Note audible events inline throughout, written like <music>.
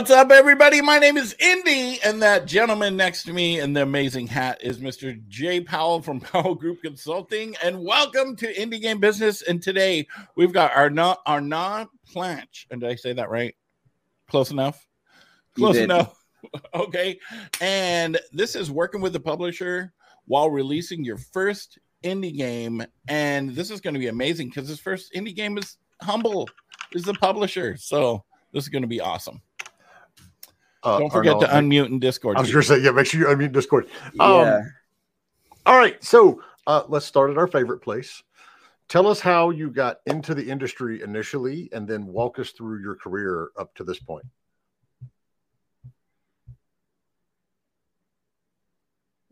What's up, everybody? My name is Indy, and that gentleman next to me in the amazing hat is Mr. Jay Powell from <laughs> Powell Group Consulting. And welcome to Indie Game Business. And today we've got our not our non planch. And did I say that right? Close enough. Close enough. <laughs> okay. And this is working with the publisher while releasing your first indie game. And this is going to be amazing because this first indie game is humble, is the publisher. So this is going to be awesome. Uh, Don't forget Arnaud, to unmute in Discord. I was going to say, yeah, make sure you unmute Discord. Um, yeah. All right. So uh, let's start at our favorite place. Tell us how you got into the industry initially and then walk us through your career up to this point.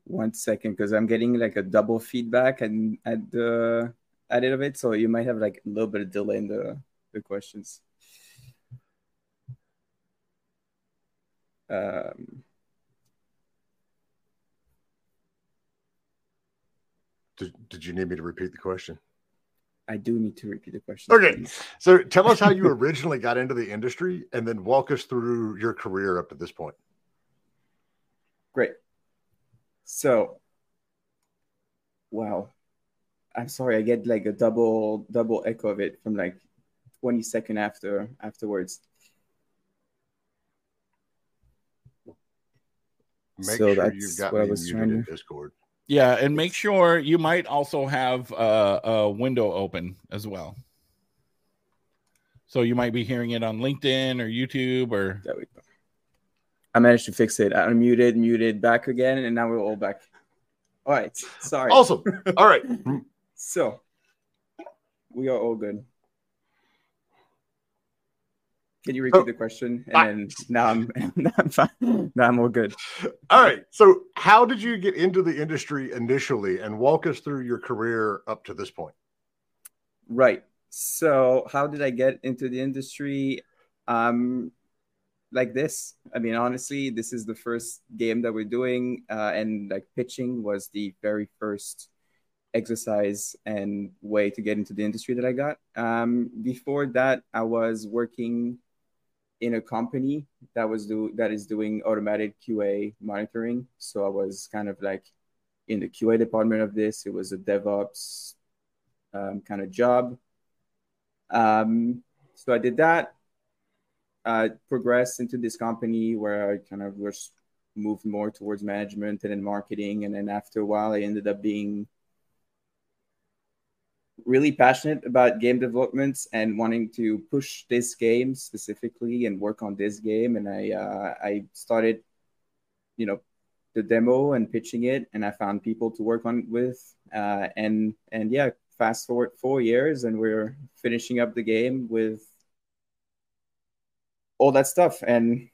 One second, because I'm getting like a double feedback and at the edit of it. So you might have like a little bit of delay in the, the questions. Um, did, did you need me to repeat the question? I do need to repeat the question. Okay. Please. So tell us how you originally got into the industry and then walk us through your career up to this point. Great. So, wow. I'm sorry, I get like a double double echo of it from like 20 second after afterwards. Make so sure you've got what me I was muted in Discord. Yeah, and make sure you might also have uh, a window open as well. So you might be hearing it on LinkedIn or YouTube or. There we go. I managed to fix it. I unmuted, muted, back again, and now we're all back. All right. Sorry. Awesome. All right. <laughs> so we are all good. Can you repeat oh, the question? And I, now I'm <laughs> now I'm fine. Now I'm all good. All right. So, how did you get into the industry initially, and walk us through your career up to this point? Right. So, how did I get into the industry? Um, like this. I mean, honestly, this is the first game that we're doing, uh, and like pitching was the very first exercise and way to get into the industry that I got. Um, before that, I was working in a company that was do that is doing automated QA monitoring. So I was kind of like in the QA department of this. It was a DevOps um, kind of job. Um, so I did that. I progressed into this company where I kind of was moved more towards management and then marketing. And then after a while, I ended up being really passionate about game developments and wanting to push this game specifically and work on this game. And I uh, I started, you know, the demo and pitching it, and I found people to work on with. Uh, and and yeah, fast forward four years, and we're finishing up the game with all that stuff. And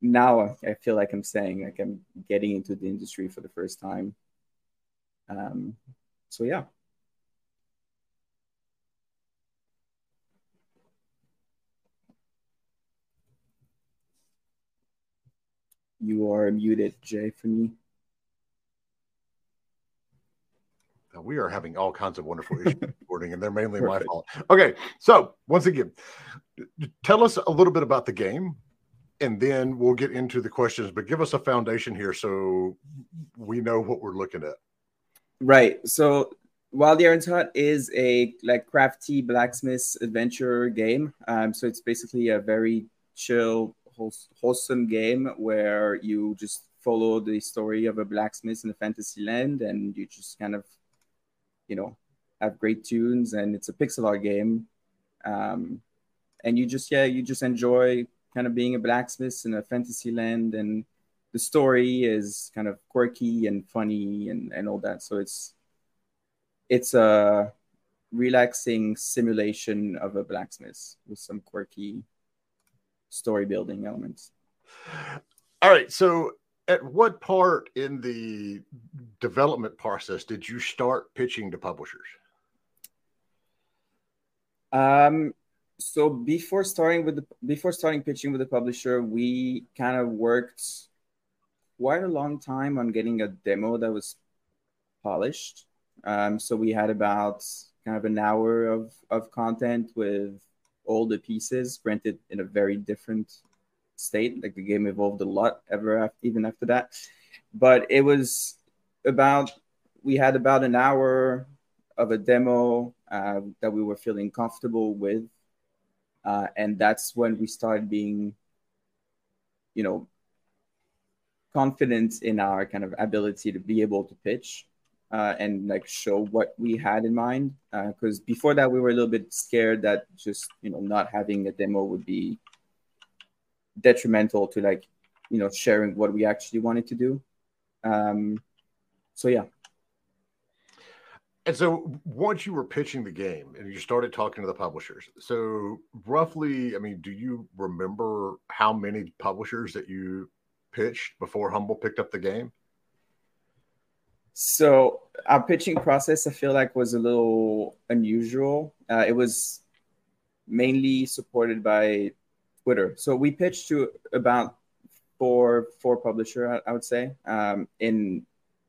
now I feel like I'm saying like I'm getting into the industry for the first time. Um, so yeah. You are muted, Jay, for me. We are having all kinds of wonderful issues <laughs> recording, and they're mainly my fault. Okay, so once again, tell us a little bit about the game, and then we'll get into the questions. But give us a foundation here so we know what we're looking at. Right. So While the Iron's Hot is a like crafty blacksmith adventure game, um, so it's basically a very chill, wholesome game where you just follow the story of a blacksmith in a fantasy land, and you just kind of, you know, have great tunes, and it's a pixel art game, um, and you just yeah, you just enjoy kind of being a blacksmith in a fantasy land, and the story is kind of quirky and funny and and all that. So it's it's a relaxing simulation of a blacksmith with some quirky story building elements. All right. So, at what part in the development process did you start pitching to publishers? Um, so before starting with the before starting pitching with the publisher, we kind of worked quite a long time on getting a demo that was polished. Um, so we had about kind of an hour of, of content with all the pieces, granted in a very different state. Like the game evolved a lot ever after, even after that. But it was about we had about an hour of a demo uh, that we were feeling comfortable with, uh, and that's when we started being, you know, confident in our kind of ability to be able to pitch uh, and like show what we had in mind. Because uh, before that, we were a little bit scared that just you know not having a demo would be detrimental to like you know sharing what we actually wanted to do. Um, so yeah. And so once you were pitching the game and you started talking to the publishers, so roughly, I mean, do you remember how many publishers that you pitched before Humble picked up the game? So our pitching process, I feel like, was a little unusual. Uh, it was mainly supported by Twitter. So we pitched to about four four publisher, I, would say, um, in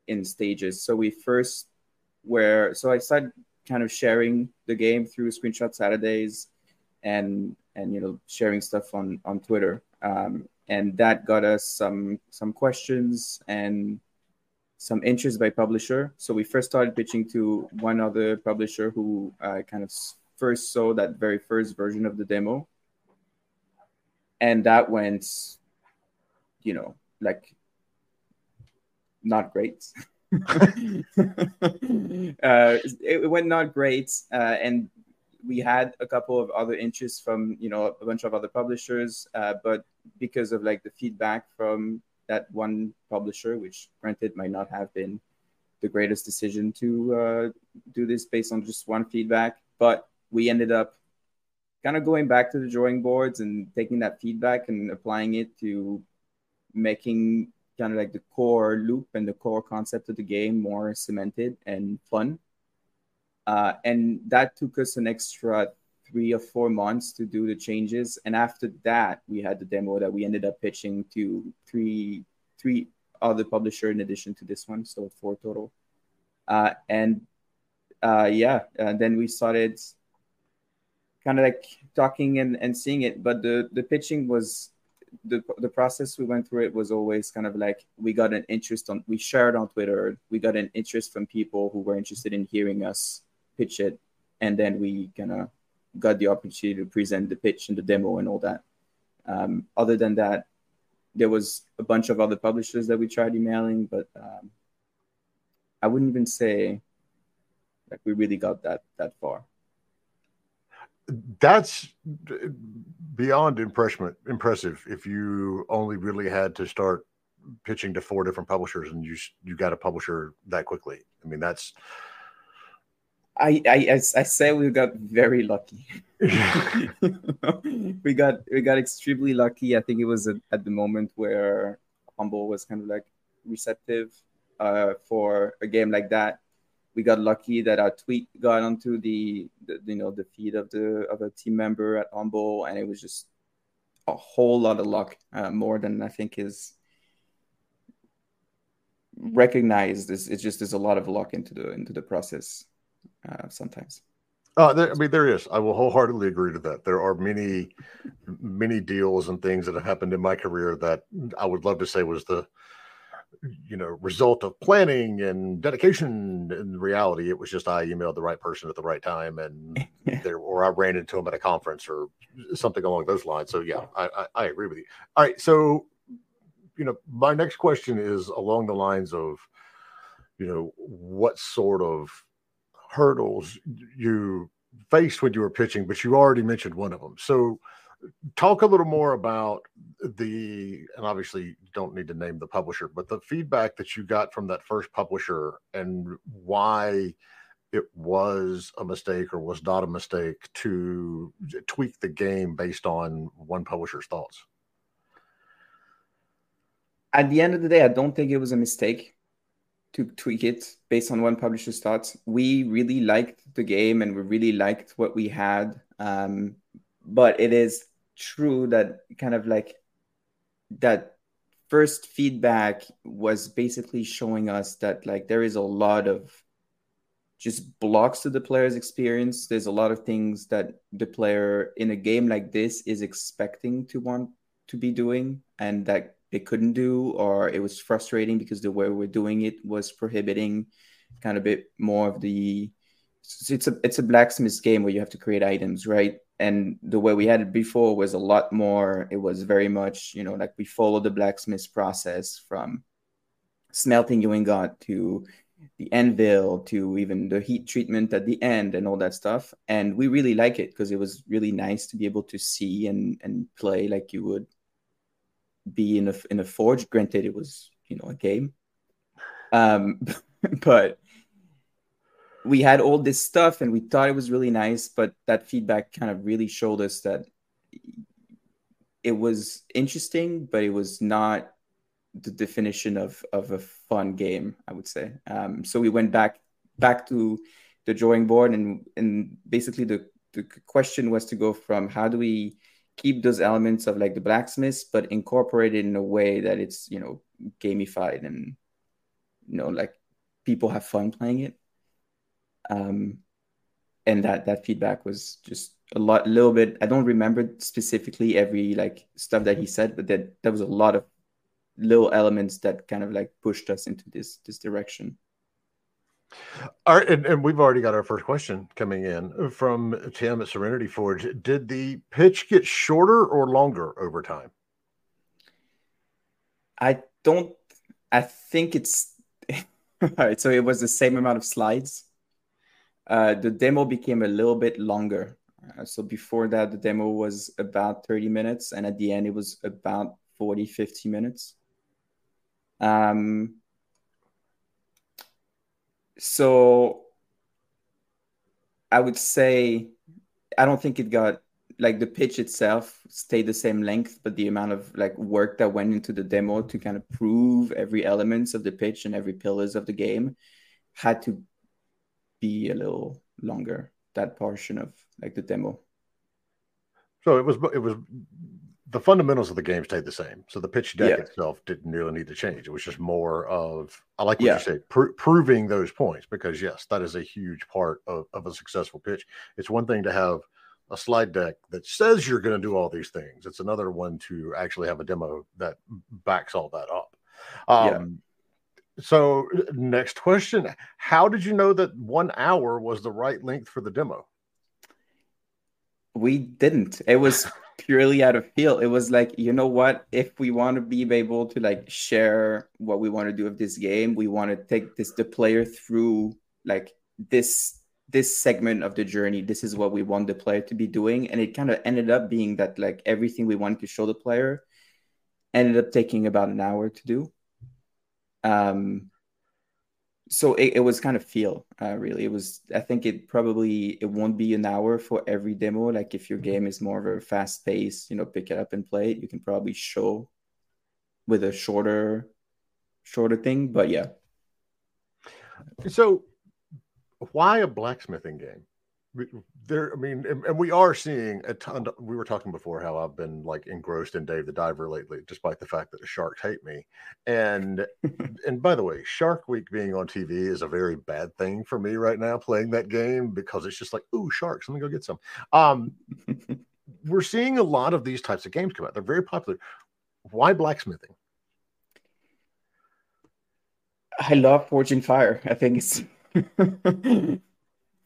in stages. So we first where so I started kind of sharing the game through Screenshot Saturdays, and and you know sharing stuff on on Twitter, um, and that got us some some questions and some interest by publisher. So we first started pitching to one other publisher who uh, kind of first saw that very first version of the demo. And that went, you know, like not great. <laughs> uh, it, went not great. Uh, and we had a couple of other interests from, you know, a bunch of other publishers. Uh, but because of like the feedback from that one publisher, which granted might not have been the greatest decision to uh, do this based on just one feedback, but we ended up kind of going back to the drawing boards and taking that feedback and applying it to making kind of like the core loop and the core concept of the game more cemented and fun. Uh, and that took us an extra three or four months to do the changes. And after that, we had the demo that we ended up pitching to three three other publisher in addition to this one, so four total. Uh, and uh, yeah, and then we started kind of like talking and, and seeing it. But the the pitching was the the process we went through it was always kind of like we got an interest on we shared on Twitter, we got an interest from people who were interested in hearing us pitch it, and then we kind of got the opportunity to present the pitch and the demo and all that. Um, other than that, there was a bunch of other publishers that we tried emailing, but um, I wouldn't even say like we really got that that far. That's beyond impressive. Impressive. If you only really had to start pitching to four different publishers and you you got a publisher that quickly. I mean, that's I, I, I say we got very lucky. <laughs> we got we got extremely lucky. I think it was at, at the moment where Humble was kind of like receptive uh, for a game like that. We got lucky that our tweet got onto the, the you know the feed of the of a team member at Humble, and it was just a whole lot of luck, uh, more than I think is recognized. It's, it's just there's a lot of luck into the into the process uh, sometimes. Uh, there, I mean, there is. I will wholeheartedly agree to that. There are many, many deals and things that have happened in my career that I would love to say was the you know result of planning and dedication in reality it was just i emailed the right person at the right time and <laughs> there or i ran into him at a conference or something along those lines so yeah I, I, I agree with you all right so you know my next question is along the lines of you know what sort of hurdles you faced when you were pitching but you already mentioned one of them. So talk a little more about the and obviously you don't need to name the publisher but the feedback that you got from that first publisher and why it was a mistake or was not a mistake to tweak the game based on one publisher's thoughts? At the end of the day i don't think it was a mistake to tweak it based on one publisher's thoughts we really liked the game and we really liked what we had um, but it is true that kind of like that first feedback was basically showing us that like there is a lot of just blocks to the player's experience. There's a lot of things that the player in a game like this is expecting to want to be doing and that they couldn't do or it was frustrating because the way we're doing it was prohibiting kind of a bit more of the it's a it's a blacksmith game where you have to create items right? And the way we had it before was a lot more it was very much you know like we follow the blacksmith process from smelting your ingot to the anvil to even the heat treatment at the end and all that stuff. And we really like it because it was really nice to be able to see and and play like you would be in a in a forge granted it was you know a game um <laughs> but we had all this stuff and we thought it was really nice, but that feedback kind of really showed us that it was interesting, but it was not the definition of of a fun game, I would say. Um, so we went back back to the drawing board and and basically the the question was to go from how do we keep those elements of like the blacksmiths but incorporate it in a way that it's you know gamified and you know like people have fun playing it um, and that that feedback was just a lot, a little bit. I don't remember specifically every like stuff that he said, but that there was a lot of little elements that kind of like pushed us into this this direction. All right, and, and we've already got our first question coming in from Tim at Serenity Forge. Did the pitch get shorter or longer over time? I don't. I think it's <laughs> all right. So it was the same amount of slides uh, the demo became a little bit longer. Uh, so before that, the demo was about 30 minutes, and at the end, it was about 40, 50 minutes. Um, so I would say I don't think it got like the pitch itself stayed the same length, but the amount of like work that went into the demo to kind of prove every elements of the pitch and every pillars of the game had to be a little longer that portion of like the demo. So it was it was the fundamentals of the game stayed the same so the pitch deck yeah. itself didn't really need to change it was just more of i like what yeah. you say pr- proving those points because yes that is a huge part of, of a successful pitch it's one thing to have a slide deck that says you're going to do all these things it's another one to actually have a demo that backs all that up um, yeah so, next question How did you know that one hour was the right length for the demo? We didn't. It was purely out of feel. It was like, you know what? If we want to be able to like share what we want to do with this game, we want to take this the player through like this this segment of the journey. This is what we want the player to be doing. And it kind of ended up being that like everything we wanted to show the player ended up taking about an hour to do um so it, it was kind of feel uh, really. It was i think it probably it won't be an hour for every demo. Like if your game is more of a fast pace you know pick it up and play it you can probably show with a shorter shorter thing but yeah. So why a blacksmithing game there i mean and, and, we are seeing a ton of, we were talking before how i've been like engrossed in dave the diver lately despite the fact that the sharks hate me. And <laughs> and by the way shark week being on tv is a very bad thing for me right now playing that game because it's just like ooh sharks let me go get some. Um <laughs> we're seeing a lot of these types of games come out. They're very popular. Why blacksmithing? I love Forged in Fire. I think it's <laughs>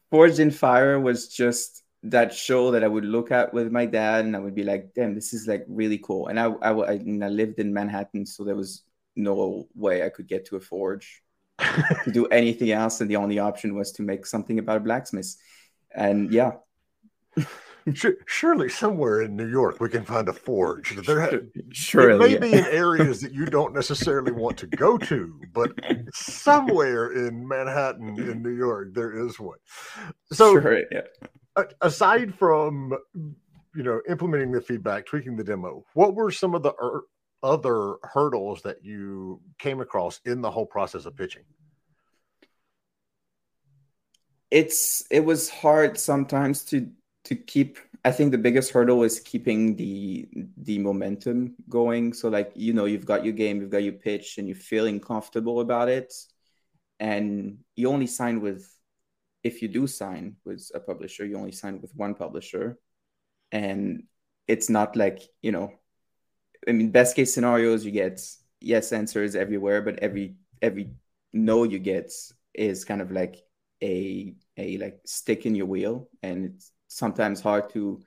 Forged in Fire was just that show that I would look at with my dad, and I would be like, "Damn, this is like really cool." And I, I, I, I lived in Manhattan, so there was no way I could get to a forge <laughs> to do anything else, and the only option was to make something about a blacksmith. And yeah, <laughs> surely somewhere in New York we can find a forge. There ha- surely it may be in areas that you don't necessarily want to go to, but somewhere in Manhattan in New York there is one. So sure, yeah. aside from you know implementing the feedback, tweaking the demo, what were some of the er- other hurdles that you came across in the whole process of pitching? It's it was hard sometimes to to keep i think the biggest hurdle is keeping the the momentum going. So like you know you've got your game you've got your pitch and you're feeling comfortable about it. And you only sign with if you do sign with a publisher you only sign with one publisher. And it's not like you know i mean best case scenarios you get yes answers everywhere but every every no you get is kind of like a a like stick in your wheel and it's sometimes hard to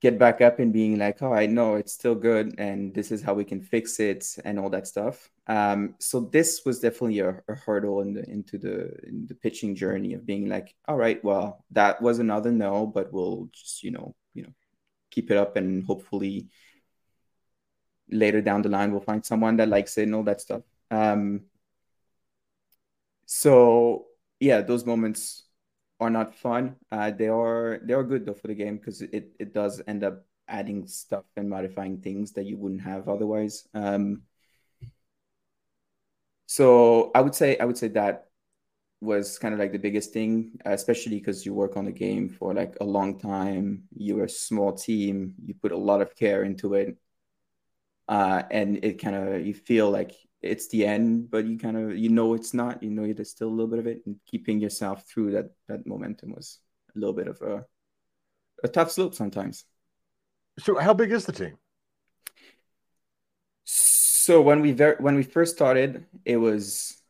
get back up and being like, oh, I know it's still good and this is how we can fix it and all that stuff. Um, so this was definitely a, a hurdle in the, into the in the pitching journey of being like, all right, well, that was another no, but we'll just you know you know keep it up and hopefully later down the line we'll find someone that likes it and all that stuff. Um, so yeah, those moments are not fun. Uh, they are they are good though for the game because it it does end up adding stuff and modifying things that you wouldn't have otherwise. Um, so I would say I would say that was kind of like the biggest thing, especially because you work on the game for like a long time. You're a small team. You put a lot of care into it, uh, and it kind of you feel like it's the end, but you kind of you know it's not. You know there's still a little bit of it, and keeping yourself through that that momentum was a little bit of a a tough slope sometimes. So, how big is the team? So when we ver- when we first started, it was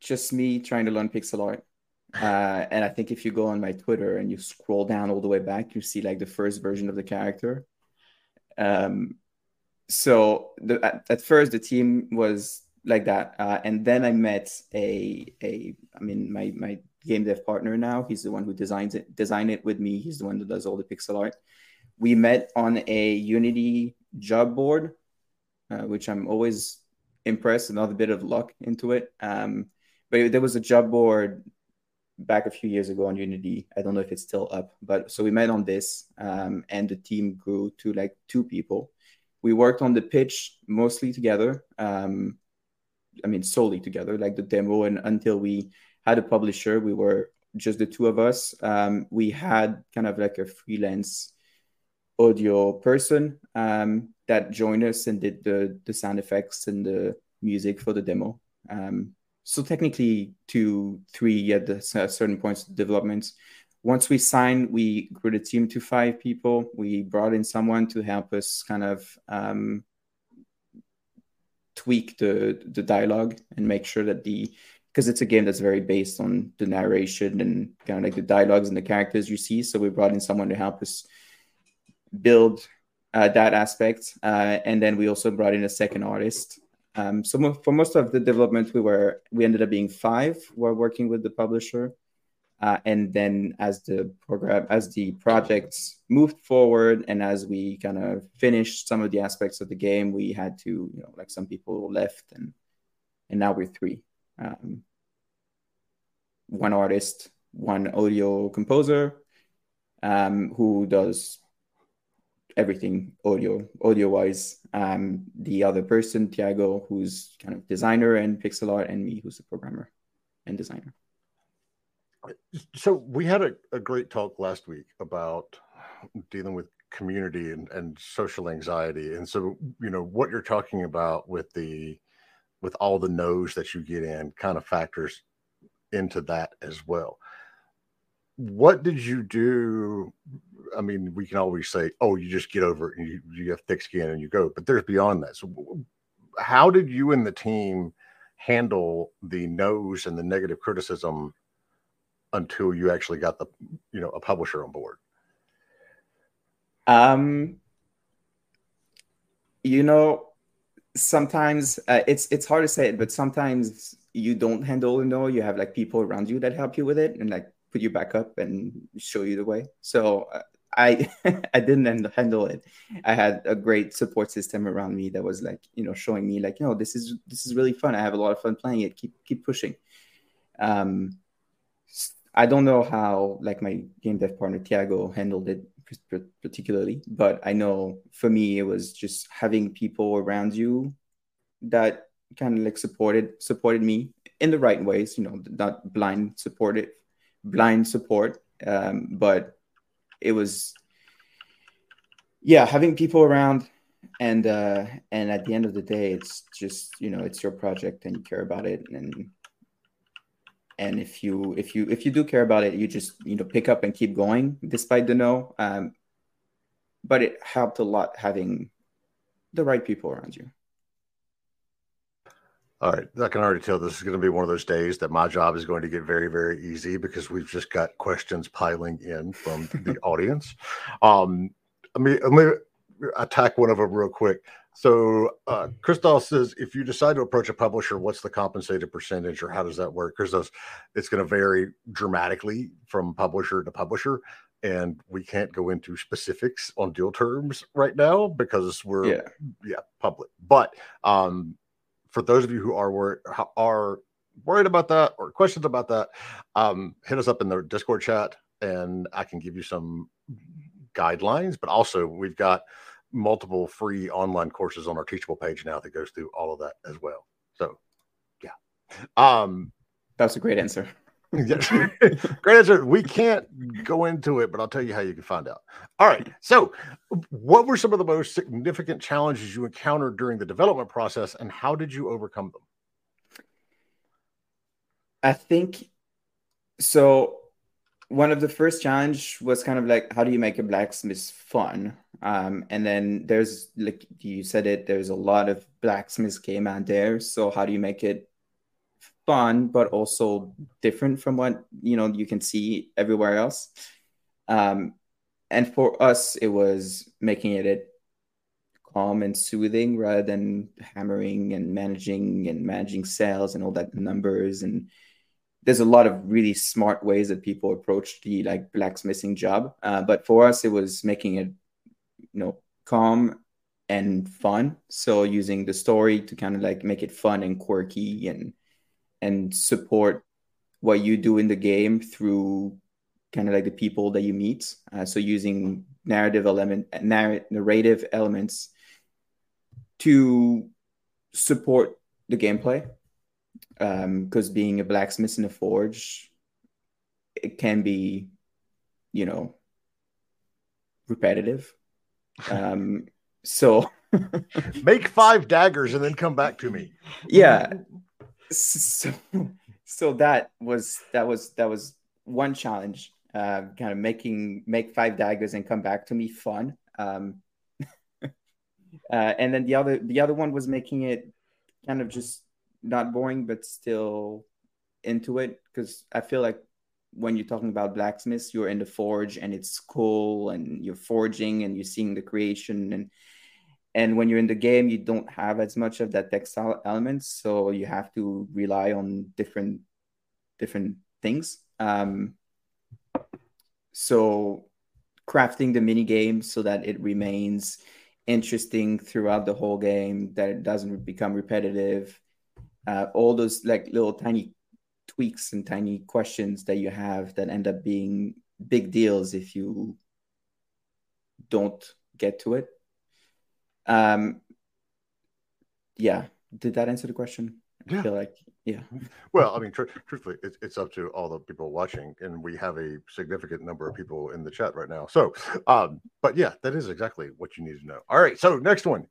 just me trying to learn pixel art. <laughs> Uh, and I think if you go on my Twitter and you scroll down all the way back, you see like the first version of the character. Um, so the, at, at, first the team was like that, uh, and then I met a a I mean my my game dev partner now. He's the one who designs it, design it with me. He's the one that does all the pixel art. We met on a Unity job board, uh, which I'm always impressed. Another bit of luck into it. Um, but there was a job board back a few years ago on Unity. I don't know if it's still up, but so we met on this, um, and the team grew to like two people we worked on the pitch mostly together. Um, I mean, solely together, like the demo, and until we had a publisher, we were just the two of us. Um, we had kind of like a freelance audio person um, that joined us and did the the sound effects and the music for the demo. Um, so technically, two, three at the certain points of development once we signed, we grew the team to five people. We brought in someone to help us kind of um, tweak the the dialogue and make sure that the because it's a game that's very based on the narration and kind of like the dialogues and the characters you see. So we brought in someone to help us build uh, that aspect, uh, and then we also brought in a second artist. Um, so for most of the development, we were we ended up being five. We're working with the publisher. Uh, and then as the program, as the projects moved forward, and as we kind of finished some of the aspects of the game, we had to, you know, like some people left, and and now we're three. Um, one artist, one audio composer, um, who does everything audio audio wise. Um, the other person, Tiago, who's kind of designer and pixel art, and me, who's a programmer and designer. So we had a, a great talk last week about dealing with community and, and social anxiety. And so, you know, what you're talking about with the with all the no's that you get in kind of factors into that as well. What did you do? I mean, we can always say, oh, you just get over it and you, you have thick skin and you go, but there's beyond that. So how did you and the team handle the no's and the negative criticism until you actually got the you know a publisher on board? Um, you know, sometimes uh, it's it's hard to say it, but sometimes you don't handle the no. You have like people around you that help you with it and like put you back up and show you the way. So uh, I <laughs> I didn't handle it. I had a great support system around me that was like you know showing me like you know this is this is really fun. I have a lot of fun playing it. Keep keep pushing. Um, I don't know how like my game dev partner Tiago handled it particularly, but I know for me it was just having people around you that kind of like supported supported me in the right ways. You know, not blind supported blind support, um, but it was yeah having people around and uh and at the end of the day it's just you know it's your project and you care about it and and if you if you if you do care about it you just you know pick up and keep going despite the no um but it helped a lot having the right people around you all right. I can already tell this is going to be one of those days that my job is going to get very, very easy because we've just got questions piling in from the <laughs> audience. Um, let me, let me attack one of them real quick. So, uh, Christoph says, if you decide to approach a publisher, what's the compensated percentage or how does that work? Because it's going to vary dramatically from publisher to publisher. And we can't go into specifics on deal terms right now because we're, yeah, yeah public. But um, for those of you who are worried are worried about that or questions about that, um, hit us up in the Discord chat and I can give you some guidelines. But also, we've got multiple free online courses on our Teachable page now that goes through all of that as well. So, yeah, um, that's a great answer. <laughs> Great answer. We can't go into it, but I'll tell you how you can find out. All right. So, what were some of the most significant challenges you encountered during the development process, and how did you overcome them? I think so. One of the first challenge was kind of like, how do you make a blacksmith fun? Um, and then there's like you said it, there's a lot of blacksmiths game out there. So how do you make it fun but also different from what you know you can see everywhere else? Um, and for us it was making it calm and soothing rather than hammering and managing and managing sales and all that numbers. And there's a lot of really smart ways that people approach the like blacksmithing job. Uh, but for us it was making it you know calm and fun so using the story to kind of like make it fun and quirky and and support what you do in the game through kind of like the people that you meet. Uh, so using narrative element, narr- narrative elements to support the gameplay. Because um, being a blacksmith in a forge, it can be, you know, repetitive. Um, so <laughs> make five daggers and then come back to me. Yeah. So, so that was that was that was one challenge uh, kind of making make five daggers and come back to me fun. Um, <laughs> uh, and then the other the other one was making it kind of just not boring but still into it. Because i feel like when you're talking about blacksmiths you're in the forge and it's cool and you're forging and you're seeing the creation and and when you're in the game you don't have as much of that textile elements so you have to rely on different different things. Um, so crafting the mini game so that it remains interesting throughout the whole game that it doesn't become repetitive uh, all those like little tiny tweaks and tiny questions that you have that end up being big deals if you don't get to it um, yeah. Did that answer the question? Yeah. I feel like, yeah. Well, I mean, tr- truthfully, it's, it's up to all the people watching, and we have a significant number of people in the chat right now. So, um, but yeah, that is exactly what you need to know. All right. So, next one.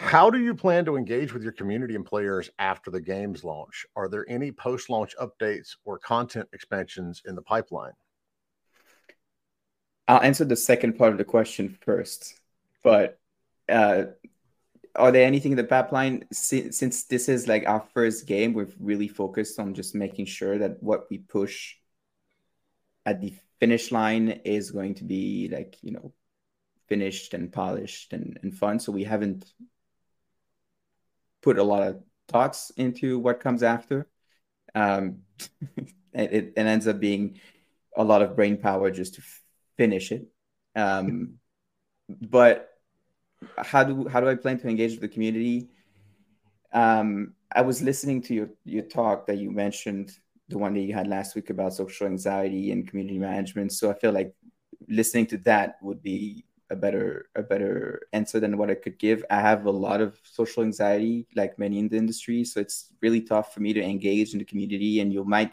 How do you plan to engage with your community and players after the game's launch? Are there any post launch updates or content expansions in the pipeline? I'll answer the second part of the question first. But uh, are there anything in the pipeline since, since this is like our first game we've really focused on just making sure that what we push at the finish line is going to be like you know finished and polished and, and fun so we haven't put a lot of thoughts into what comes after um <laughs> it, it ends up being a lot of brain power just to finish it um but how do how do I plan to engage with the community? Um, I was listening to your your talk that you mentioned, the one that you had last week about social anxiety and community management. So I feel like listening to that would be a better a better answer than what I could give. I have a lot of social anxiety, like many in the industry, so it's really tough for me to engage in the community. And you might,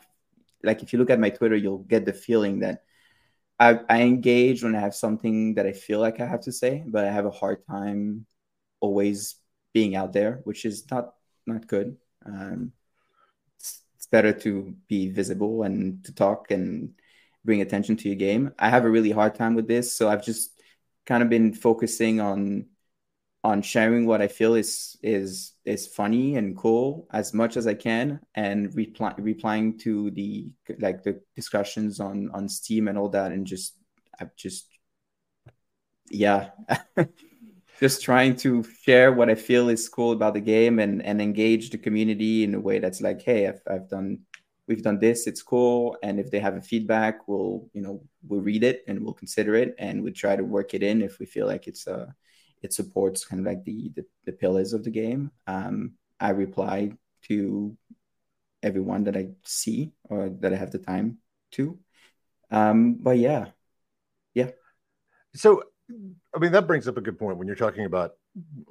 like, if you look at my Twitter, you'll get the feeling that I, I engage when I have something that I feel like I have to say, but I have a hard time always being out there, which is not not good. Um, it's, it's better to be visible and to talk and bring attention to your game. I have a really hard time with this, so I've just kind of been focusing on on sharing what I feel is is is funny and cool as much as I can, and reply, replying to the like the discussions on on Steam and all that, and just I've just yeah, <laughs> just trying to share what I feel is cool about the game and and engage the community in a way that's like, hey, I've I've done we've done this it's cool and if they have a feedback we'll you know we'll read it and we'll consider it and we try to work it in if we feel like it's a it supports kind of like the the, the pillars of the game. Um, I reply to everyone that I see or that I have the time to. Um, but yeah, yeah. So, I mean, that brings up a good point when you're talking about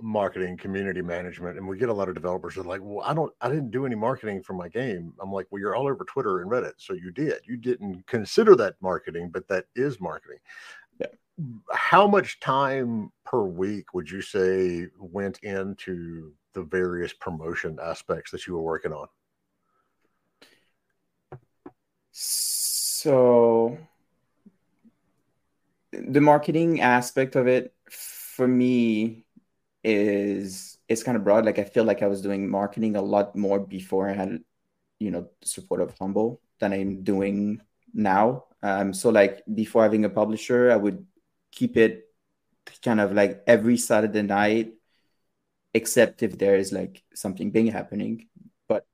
marketing, community management, and we get a lot of developers that are like, "Well, I don't, I didn't do any marketing for my game." I'm like, "Well, you're all over Twitter and Reddit, so you did. You didn't consider that marketing, but that is marketing." how much time per week would you say went into the various promotion aspects that you were working on? So, the marketing aspect of it for me is it's kind of broad. Like I feel like I was doing marketing a lot more before I had, you know, support of Humble than I'm doing now. Um, so like before having a publisher, I would keep it kind of like every Saturday night, except if there is like something big happening. But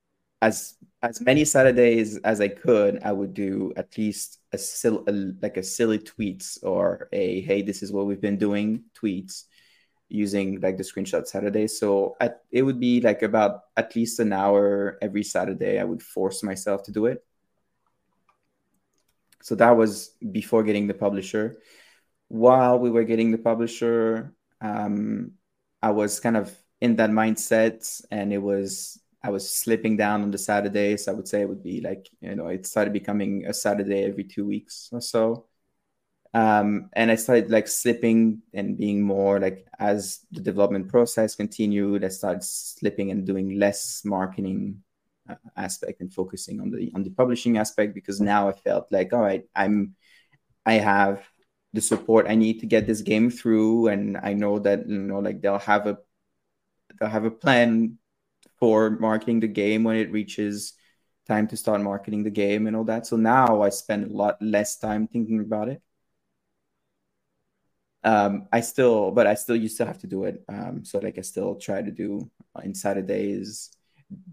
as as many Saturdays as I could, I would do at least a, sil- a like a silly tweets or a hey, this is what we've been doing tweets using like the screenshot Saturday. So at, it would be like about at least an hour every Saturday. I would force myself to do it. So that was before getting the publisher while we were getting the publisher, um, I was kind of in that mindset, and it was I was slipping down on the Saturdays. I would say it would be like you know it started becoming a Saturday every two weeks or so. Um, and I started like slipping and being more like as the development process continued, I started slipping and doing less marketing uh, aspect and focusing on the on the publishing aspect because now I felt like all right, I'm I have the support I need to get this game through, and I know that you know like they'll have a they'll have a plan for marketing the game when it reaches time to start marketing the game and all that. So now I spend a lot less time thinking about it. Um, I still, but I still used to have to do it. Um, so like I still try to do in Saturdays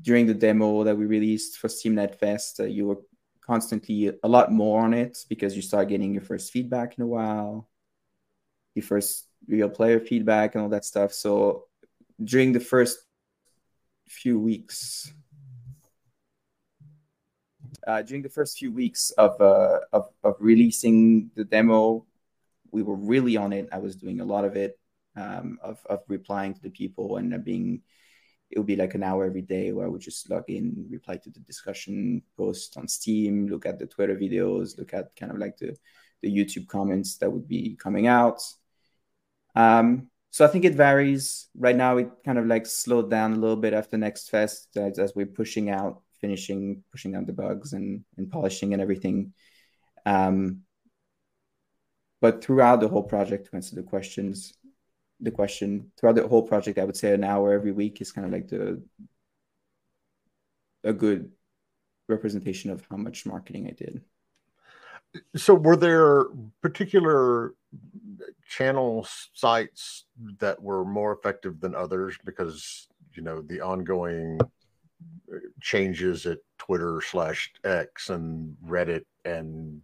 during the demo that we released for Steam Next Fest. Uh, you were constantly a lot more on it because you start getting your first feedback in a while, your first real player feedback and all that stuff. So during the first few weeks, uh, during the first few weeks of, uh, of of releasing the demo, we were really on it. I was doing a lot of it, um, of of replying to the people and being it would be like an hour every day where I would just log in, reply to the discussion post on Steam, look at the Twitter videos, look at kind of like the, the YouTube comments that would be coming out. Um, so I think it varies. Right now, it kind of like slowed down a little bit after Next Fest as, as we're pushing out, finishing, pushing out the bugs and, and polishing and everything. Um, but throughout the whole project, to answer the questions, the question throughout the whole project, I would say an hour every week is kind of like the a good representation of how much marketing I did. So, were there particular channels sites that were more effective than others because you know the ongoing changes at Twitter slash X and Reddit and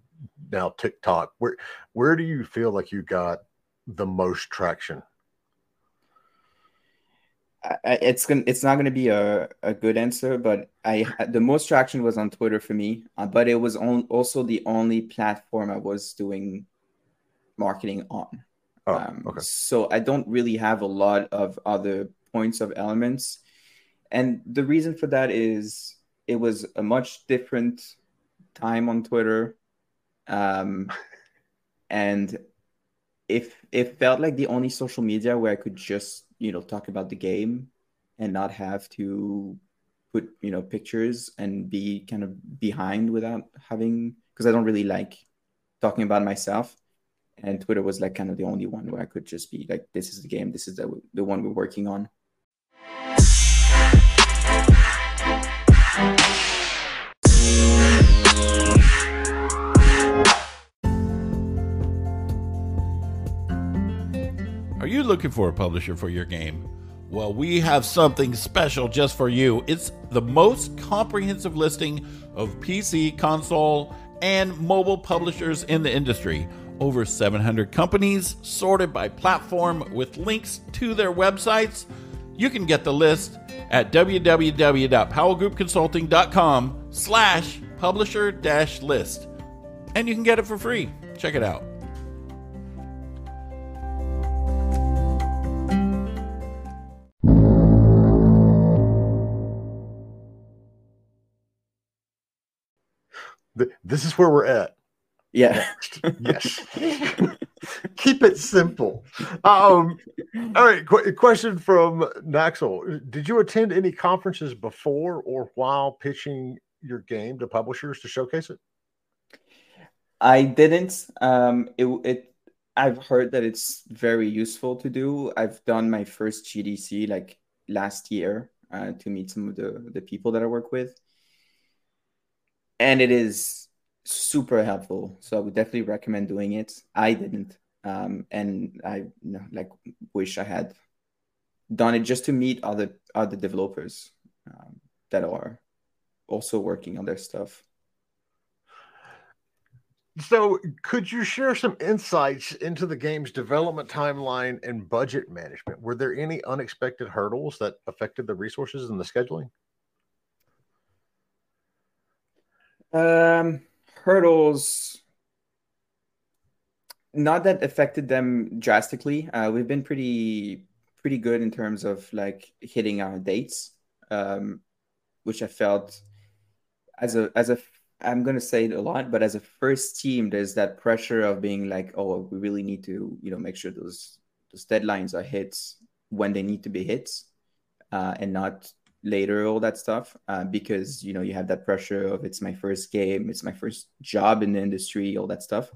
now TikTok. Where where do you feel like you got the most traction? it's gonna it's not gonna be a, a good answer but i the most traction was on twitter for me uh, but it was on, also the only platform i was doing marketing on oh, um, okay. so i don't really have a lot of other points of elements and the reason for that is it was a much different time on Twitter. Um, and if it felt like the only social media where I could just, you know, talk about the game and not have to put, you know, pictures and be kind of behind without having because I don't really like talking about myself. And Twitter was like kind of the only one where I could just be like, this is the game, this is the, the one we're working on. Are you looking for a publisher for your game? Well, we have something special just for you. It's the most comprehensive listing of PC, console, and mobile publishers in the industry. Over 700 companies sorted by platform with links to their websites. You can get the list at www.powellgroupconsulting.com slash publisher dash list. And you can get it for free. Check it out. This is where we're at. Yeah. yes. <laughs> Keep it simple. Um, all right. Qu- question from Naxel. Did you attend any conferences before or while pitching your game to publishers to showcase it? I didn't. Um, it, it I've heard that it's very useful to do. I've done my first GDC like last year uh, to meet some of the the people that I work with, and it is super helpful. So I would definitely recommend doing it. I didn't, um, and I you know, like wish I had done it just to meet other other developers um, that are also working on their stuff. So, could you share some insights into the game's development timeline and budget management? Were there any unexpected hurdles that affected the resources and the scheduling? Um, hurdles, not that affected them drastically. Uh, we've been pretty pretty good in terms of like hitting our dates, um, which I felt as a as a I'm gonna say it a lot, but as a first team, there's that pressure of being like, oh, we really need to, you know, make sure those those deadlines are hits when they need to be hits, uh, and not later, all that stuff, uh, because you know you have that pressure of it's my first game, it's my first job in the industry, all that stuff.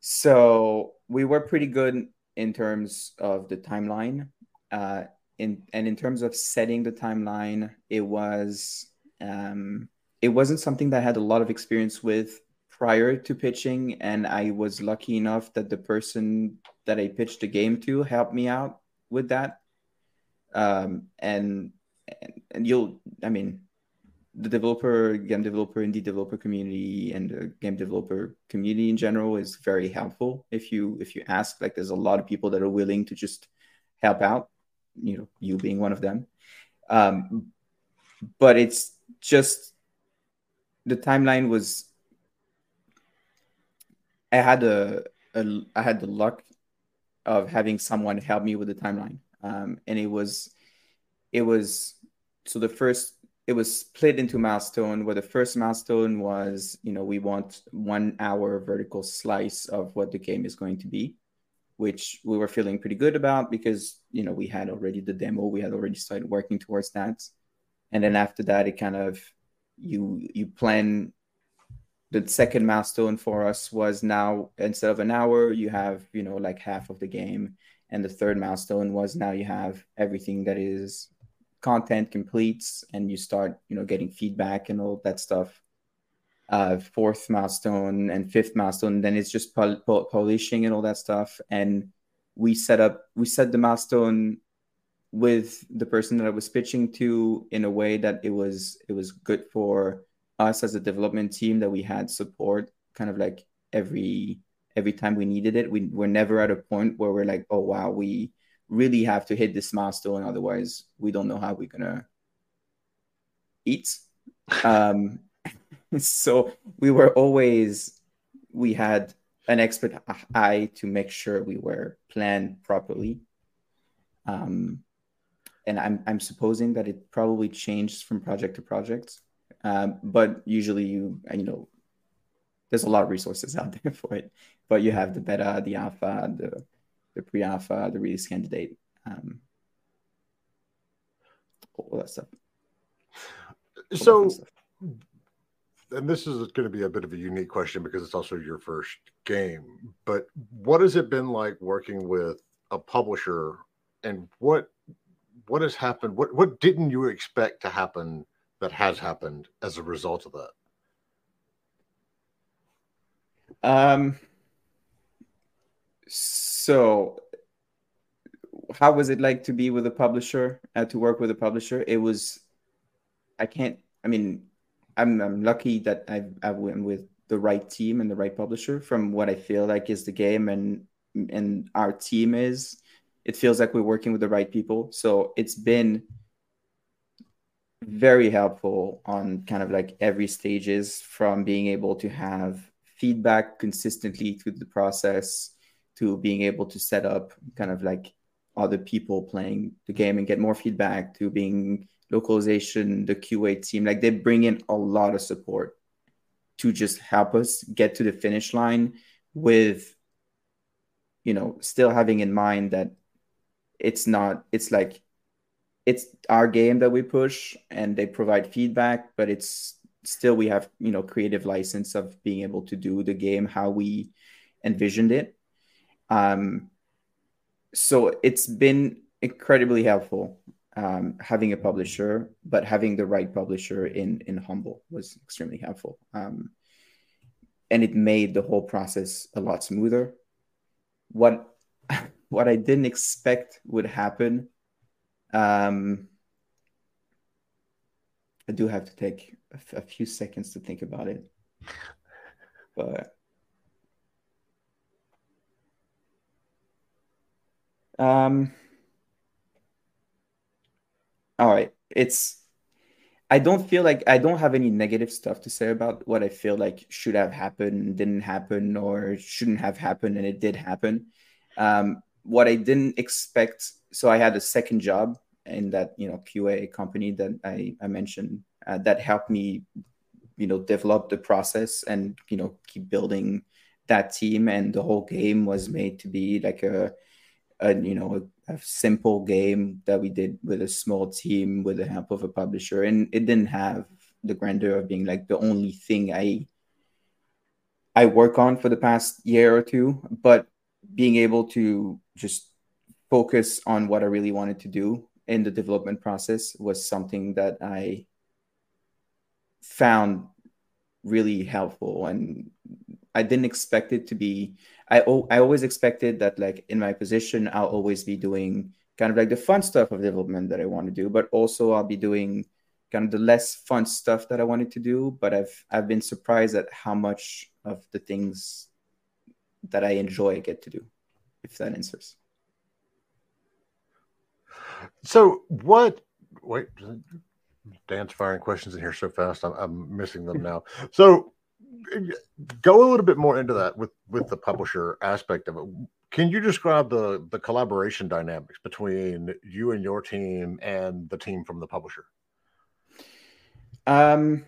So we were pretty good in terms of the timeline. Uh, in and in terms of setting the timeline, it was um, it wasn't something that I had a lot of experience with prior to pitching, and I was lucky enough that the person that I pitched the game to helped me out with that. Um, and, and and you'll, I mean, the developer, game developer, indie developer community, and the game developer community in general is very helpful. If you if you ask, like, there's a lot of people that are willing to just help out. You know, you being one of them. Um, but it's just the timeline was I had a, a I had the luck of having someone help me with the timeline, um, and it was it was so the first it was split into milestone where the first milestone was you know we want one hour vertical slice of what the game is going to be which we were feeling pretty good about because you know we had already the demo we had already started working towards that. And then after that it kind of you you plan the second milestone for us was now instead of an hour you have you know like half of the game. And the third milestone was now you have everything that is content completes and you start, you know, getting feedback and all that stuff. Uh, fourth milestone and fifth milestone, then it's just pol- pol- polishing and all that stuff. And we set up, we set the milestone with the person that I was pitching to in a way that it was it was good for us as a development team that we had support kind of like every every time we needed it. We were never at a point where we're like, oh wow, we really have to hit this milestone, otherwise we don't know how we're gonna eat. Um, <laughs> so we were always we had an expert eye to make sure we were planned properly. Um, and I'm I'm supposing that it probably changes from project to project, um, but usually you you know there's a lot of resources <laughs> out there for it. But you have the beta, the alpha, the the pre-alpha, the release candidate, um, all that stuff. All so, that stuff. and this is going to be a bit of a unique question because it's also your first game. But what has it been like working with a publisher, and what what has happened? What what didn't you expect to happen that has happened as a result of that? Um. So, how was it like to be with a publisher? Uh, to work with a publisher? It was. I can't. I mean, I'm I'm lucky that I've I went with the right team and the right publisher. From what I feel like is the game and and our team is, it feels like we're working with the right people. So it's been very helpful on kind of like every stages from being able to have feedback consistently through the process to being able to set up kind of like other people playing the game and get more feedback to being localization the qa team. Like they bring in a lot of support to just help us get to the finish line with you know still having in mind that it's not it's like it's our game that we push and they provide feedback but it's still we have you know creative license of being able to do the game how we envisioned it um so it's been incredibly helpful um, having a publisher but having the right publisher in in humble was extremely helpful um, and it made the whole process a lot smoother what <laughs> what i didn't expect would happen um, I do have to take a, few seconds to think about it. But um all right, it's I don't feel like I don't have any negative stuff to say about what I feel like should have happened, didn't happen, or shouldn't have happened, and it did happen. Um, what I didn't expect, so I had a second job in that you know QA company that I, I mentioned uh, that helped me you know develop the process and you know keep building that team and the whole game was made to be like a, a you know a, a, simple game that we did with a small team with the help of a publisher. And it didn't have the grandeur of being like the only thing i i work on for the past year or two. But being able to just focus on what i really wanted to do in the development process was something that i found really helpful. And i didn't expect it to be i i always expected that like in my position i'll always be doing kind of like the fun stuff of development that i want to do but also i'll be doing kind of the less fun stuff that i wanted to do but i've i've been surprised at how much of the things that i enjoy I get to do if that answers so what wait Dan's firing questions in here so fast. I'm, I'm missing them now. So go a little bit more into that with with the publisher aspect of it. Can you describe the the collaboration dynamics between you and your team and the team from the publisher? Um,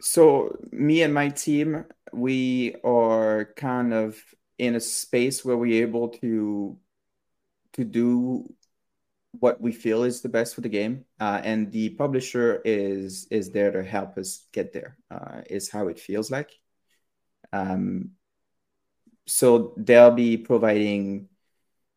so me and my team, we are kind of in a space where we're able to to do what we feel is the best for the game, uh, and the publisher is is there to help us get there. Uh, is how it feels like. Um, so they'll be providing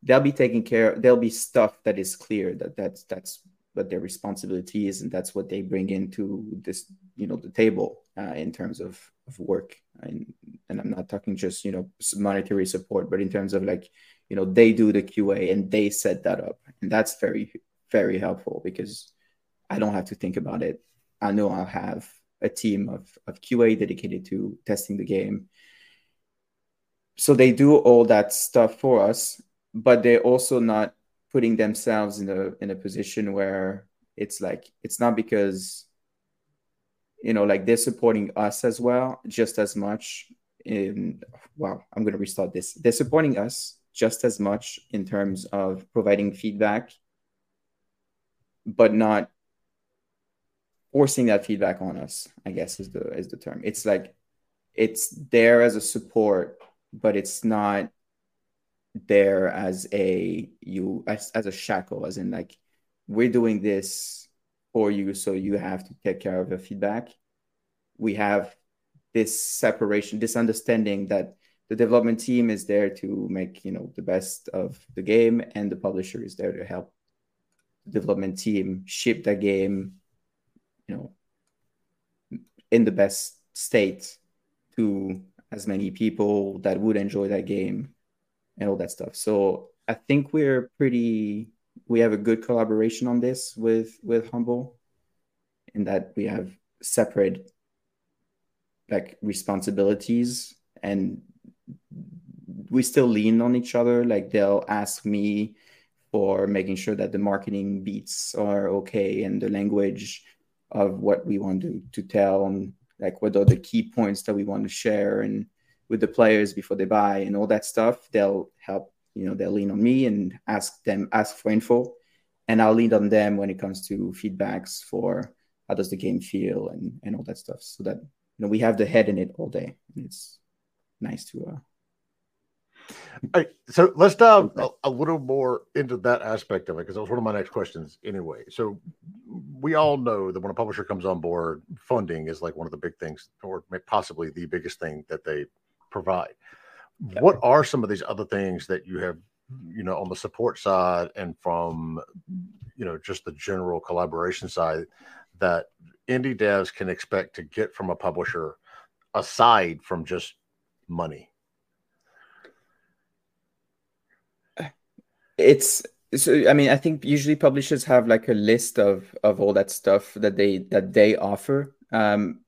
they'll be taking care. There'll be stuff that is clear that that's that's what their responsibility is, and that's what they bring into this, you know, the table uh, in terms of of work. And, and I'm not talking just you know monetary support, but in terms of like, you know, they do the QA and they set that up, and that's very very helpful because I don't have to think about it. I know I'll have a team of, of QA dedicated to testing the game. So they do all that stuff for us, but they're also not putting themselves in a in a position where it's like it's not because you know like they're supporting us as well just as much in wow i'm going to restart this they're supporting us just as much in terms of providing feedback but not forcing that feedback on us i guess is the is the term. It's like it's there as a support but it's not there as a you as, as a shackle as in like we're doing this for you so you have to take care of your feedback. We have this separation this understanding that the development team is there to make you know the best of the game and the publisher is there to help the development team ship the game you know in the best state to as many people that would enjoy that game and all that stuff. So i think we're pretty we have a good collaboration on this with with humble in that we have separate like responsibilities and we still lean on each other. Like they'll ask me for making sure that the marketing beats are okay and the language of what we want to, to tell and like what are the key points that we want to share and with the players before they buy and all that stuff they'll help you know they'll lean on me and ask them ask for info. And i'll lean on them when it comes to feedbacks for how does the game feel and and all that stuff so that you know we have the head in it all day. And it's nice to uh all right, so let's dive a, a, little more into that aspect of it because that was one of my next questions anyway. So we all know that when a publisher comes on board, funding is like one of the big things, or possibly the biggest thing that they provide. Yeah. What are some of these other things that you have, you know, on the support side and from, you know, just the general collaboration side that indie devs can expect to get from a publisher aside from just money? It's so i mean i think usually publishers have like a list of of all that stuff that they that they offer um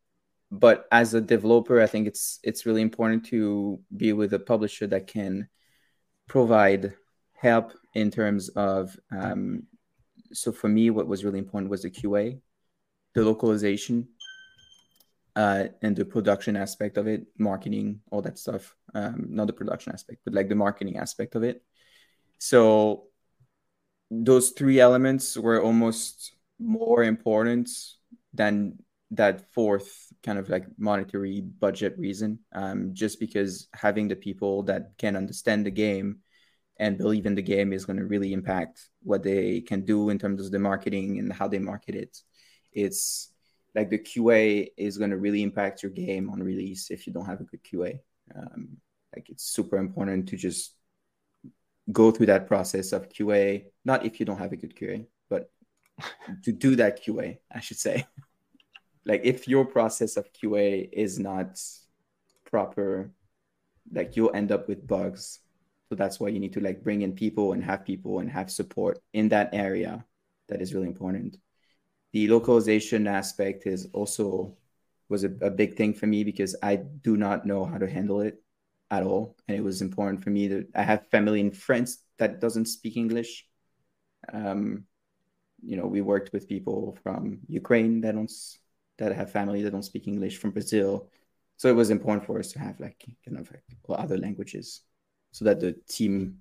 but as a developer i think it's it's really important to be with a publisher that can provide help in terms of um so for me what was really important was the qa the localization uh, and the production aspect of it, marketing, all that stuff. Um, not the production aspect, but like the marketing aspect of it. So those three elements were almost more important than that fourth kind of like monetary budget reason. Um, just because having the people that can understand the game and believe in the game is going to really impact what they can do in terms of the marketing and how they market it. It's like the QA is going to really impact your game on release if you don't have a good QA. Um, like it's super important to just go through that process of QA, not if you don't have a good QA, but to do that QA, I should say. <laughs> like if your process of QA is not proper, like you'll end up with bugs. So that's why you need to like bring in people and have people and have support in that area. That is really important. The localization aspect is also was a, a big thing for me because I do not know how to handle it at all. And it was important for me that i have family and friends that doesn't speak english. Um, you know we worked with people from ukraine that don't that have family that don't speak english from brazil. So it was important for us to have like kind of like other languages so that the team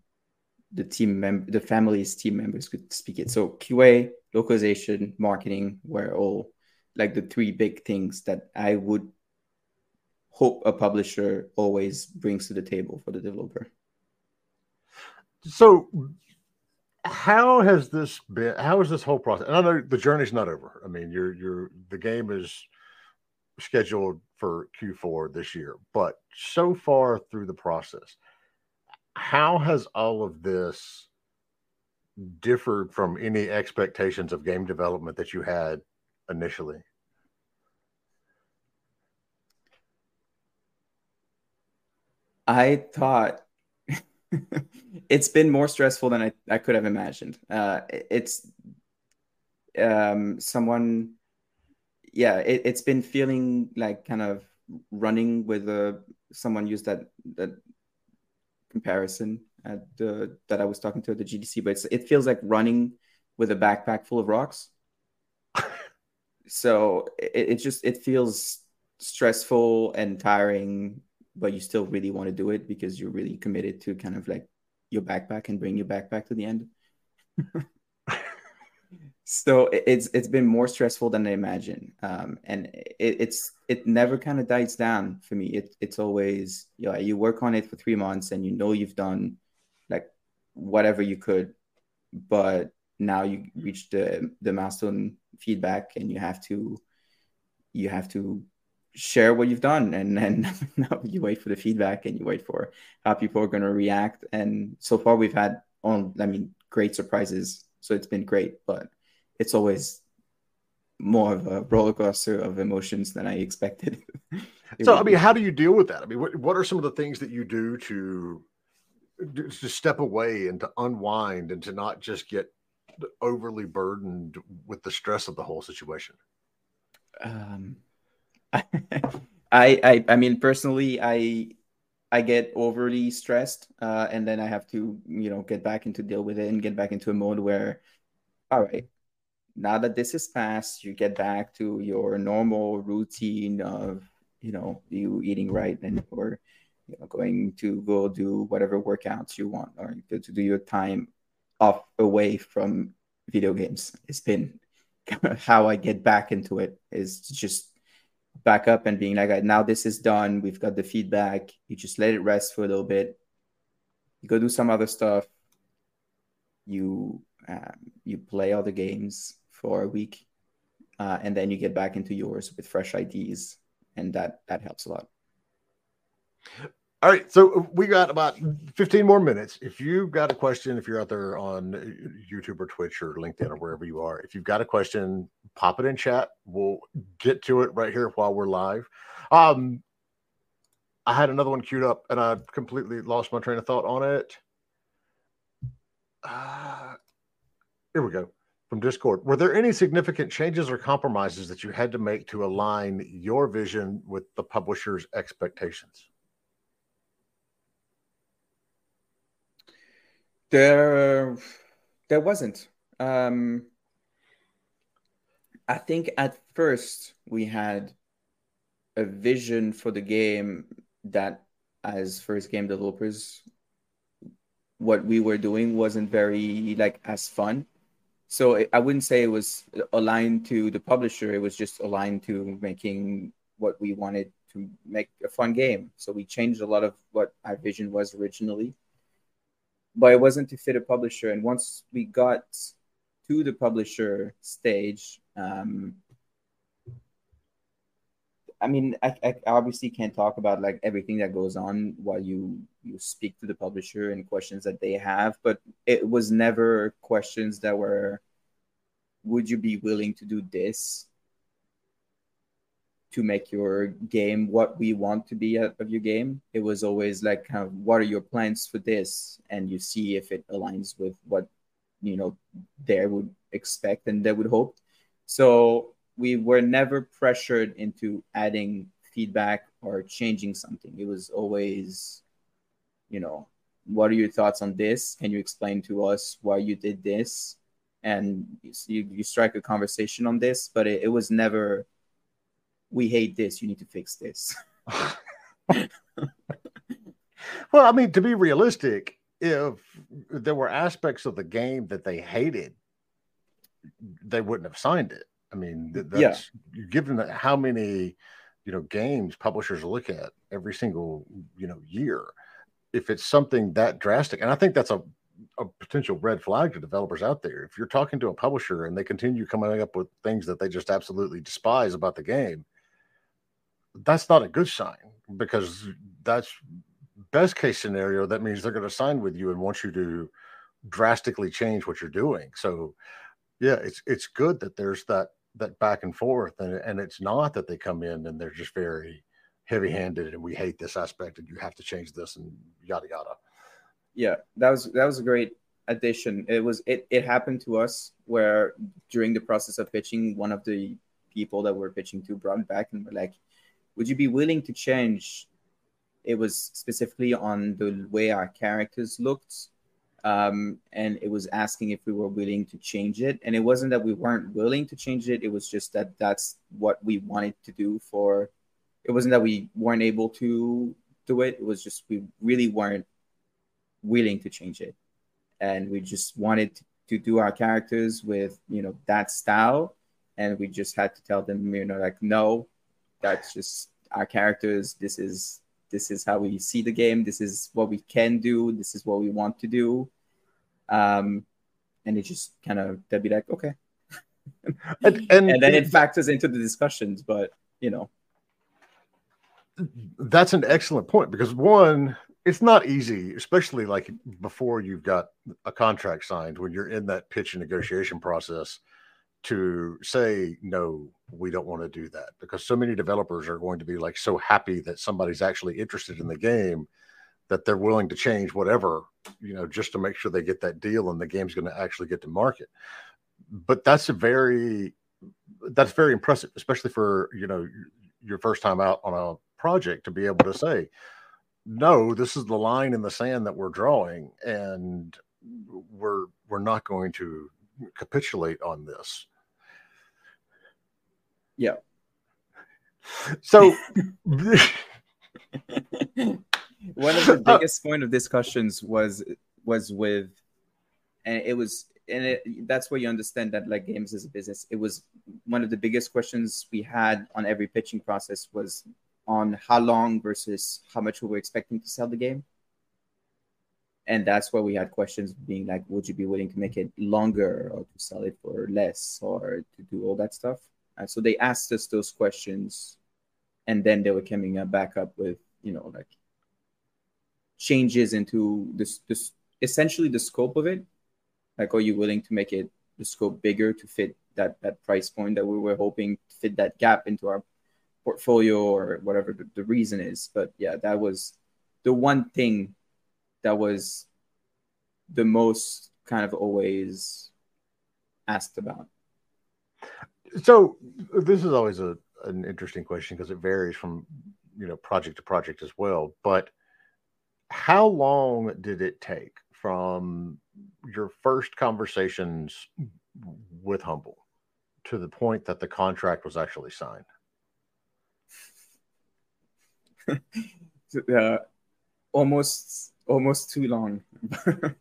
the team member the family's team members could speak it. So qa localization marketing were all like the three big things that i would hope a publisher always brings to the table for the developer. So, how has this been? How is this whole process? And I know the journey's not over. I mean, you're you're the game is scheduled for Q4 this year, but so far through the process, how has all of this differed from any expectations of game development that you had initially? I thought <laughs> it's been more stressful than I, I could have imagined. Uh, it's um, someone, yeah, it, has been feeling like kind of running with a someone used that that comparison at the that I was talking to at the GDC, but it feels like running with a backpack full of rocks. <laughs> so it, it just it feels stressful and tiring, but you still really want to do it because you're really committed to kind of like your backpack and bring your backpack to the end. <laughs> so it's it's been more stressful than I imagined, um, and it, it's it never kind of dies down for me. It, it's always yeah, you work on it for three months and you know you've done like whatever you could, but now you reach the the milestone feedback and you have to you have to share what you've done and then <laughs> you wait for the feedback and you wait for how people are going to react. And so far we've had on i mean great surprises. So it's been great but it's always more of a roller coaster of emotions than i expected. <laughs> So i mean how do you deal with that? I mean what, what are some of the things that you do to to step away and to unwind and to not just get overly burdened with the stress of the whole situation? Um <laughs> I, I I mean personally I I get overly stressed uh, and then I have to you know get back into deal with it and get back into a mode where all right now that this is past you get back to your normal routine of you know you eating right and or you know going to go do whatever workouts you want or to, to do your time off away from video games. It's been <laughs> how I get back into it is just back up and being like, now this is done. We've got the feedback. You just let it rest for a little bit. You go do some other stuff. You um, you play other games for a week, uh, and then you get back into yours with fresh ideas, and that that helps a lot. All right, so we got about 15 more minutes. If you've got a question, if you're out there on YouTube or Twitch or LinkedIn or wherever you are, if you've got a question, pop it in chat. We'll get to it right here while we're live. Um, I had another one queued up and I completely lost my train of thought on it. Uh, here we go from Discord. Were there any significant changes or compromises that you had to make to align your vision with the publisher's expectations? There, there wasn't. Um, I think at first we had a vision for the game that, as first game developers, what we were doing wasn't very like as fun. So I wouldn't say it was aligned to the publisher. It was just aligned to making what we wanted to make a fun game. So we changed a lot of what our vision was originally but it wasn't to fit a publisher. And once we got to the publisher stage, um, I mean, I, I, obviously can't talk about like everything that goes on while you you speak to the publisher and questions that they have, but it was never questions that were, would you be willing to do this? To make your game what we want to be of your game. It was always like, kind of, what are your plans for this? And you see if it aligns with what you know they would expect and they would hope. So we were never pressured into adding feedback or changing something. It was always, you know, what are your thoughts on this? Can you explain to us why you did this? And you, you strike a conversation on this, but it, it was never we hate this. You need to fix this. <laughs> well, I mean, to be realistic, if there were aspects of the game that they hated, they wouldn't have signed it. I mean, that's yeah. given that how many you know games publishers look at every single you know year. If it's something that drastic, and I think that's a a potential red flag to developers out there. If you're talking to a publisher and they continue coming up with things that they just absolutely despise about the game, that's not a good sign because that's best case scenario, that means they're going to sign with you and want you to drastically change what you're doing. So, yeah, it's it's good that there's that that back and forth, and and it's not that they come in and they're just very heavy handed and we hate this aspect and you have to change this and yada yada. Yeah, that was that was a great addition. It was it it happened to us where during the process of pitching, one of the people that we're pitching to brought back and were like, "Would you be willing to change?" It was specifically on the way our characters looked, um, and it was asking if we were willing to change it. And it wasn't that we weren't willing to change it; it was just that that's what we wanted to do for. It wasn't that we weren't able to do it; it was just we really weren't willing to change it and we just wanted to, to do our characters with you know that style and we just had to tell them you know like no that's just our characters this is this is how we see the game this is what we can do this is what we want to do. Um and it just kind of they'd be like okay. <laughs> And, and, and then it factors into the discussions but you know. That's an excellent point because one it's not easy, especially like before you've got a contract signed when you're in that pitch and negotiation process to say no we don't want to do that because so many developers are going to be like so happy that somebody's actually interested in the game that they're willing to change whatever you know just to make sure they get that deal and the game's going to actually get to market. But that's a very that's very impressive especially for you know your first time out on a project to be able to say no, this is the line in the sand that we're drawing, and we're we're not going to capitulate on this. Yeah. So <laughs> one of the <laughs> biggest uh, point of discussions was was with and it was and it, that's where you understand that like games is a business it was one of the biggest questions we had on every pitching process was on how long versus how much we were expecting to sell the game. And that's where we had questions being like, would you be willing to make it longer or to sell it for less or to do all that stuff? And so they asked us those questions and then they were coming back up with, you know, like changes into this, this essentially the scope of it. Like, are you willing to make it the scope bigger to fit that that price point that we were hoping to fit that gap into our portfolio or whatever the, the reason is. But yeah, that was the one thing that was the most kind of always asked about. So this is always a an interesting question because it varies from you know project to project as well. But how long did it take from your first conversations with Humble to the point that the contract was actually signed? <laughs> uh, almost almost too long. <laughs>